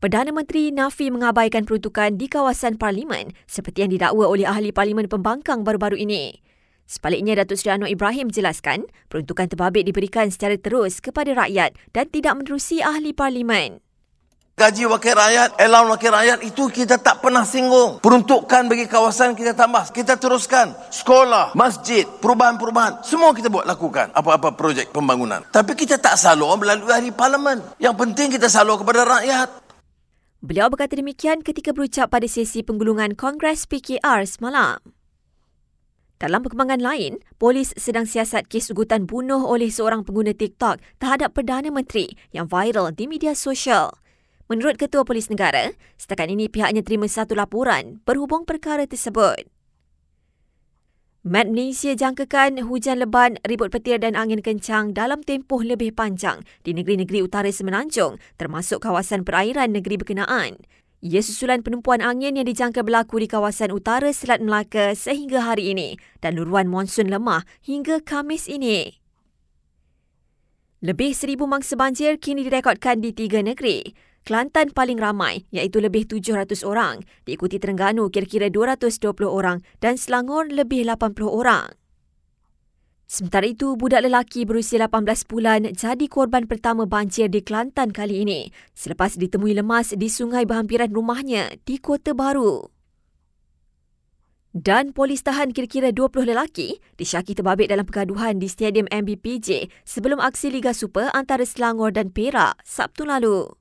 Perdana Menteri Nafi mengabaikan peruntukan di kawasan parlimen seperti yang didakwa oleh ahli parlimen pembangkang baru-baru ini. Sebaliknya, Datuk Seri Anwar Ibrahim jelaskan peruntukan terbabit diberikan secara terus kepada rakyat dan tidak menerusi ahli parlimen. Gaji wakil rakyat, allowance wakil rakyat itu kita tak pernah singgung. Peruntukan bagi kawasan kita tambah. Kita teruskan. Sekolah, masjid, perubahan-perubahan. Semua kita buat lakukan. Apa-apa projek pembangunan. Tapi kita tak salur melalui ahli parlimen. Yang penting kita salur kepada rakyat. Beliau berkata demikian ketika berucap pada sesi penggulungan Kongres PKR semalam. Dalam perkembangan lain, polis sedang siasat kes ugutan bunuh oleh seorang pengguna TikTok terhadap Perdana Menteri yang viral di media sosial. Menurut Ketua Polis Negara, setakat ini pihaknya terima satu laporan berhubung perkara tersebut. Met Malaysia jangkakan hujan lebat, ribut petir dan angin kencang dalam tempoh lebih panjang di negeri-negeri utara semenanjung termasuk kawasan perairan negeri berkenaan. Ia susulan penumpuan angin yang dijangka berlaku di kawasan utara Selat Melaka sehingga hari ini dan luruan monsun lemah hingga Kamis ini. Lebih seribu mangsa banjir kini direkodkan di tiga negeri. Kelantan paling ramai iaitu lebih 700 orang, diikuti Terengganu kira-kira 220 orang dan Selangor lebih 80 orang. Sementara itu, budak lelaki berusia 18 bulan jadi korban pertama banjir di Kelantan kali ini selepas ditemui lemas di sungai berhampiran rumahnya di Kota Baru. Dan polis tahan kira-kira 20 lelaki disyaki terbabit dalam pergaduhan di Stadium MBPJ sebelum aksi Liga Super antara Selangor dan Perak Sabtu lalu.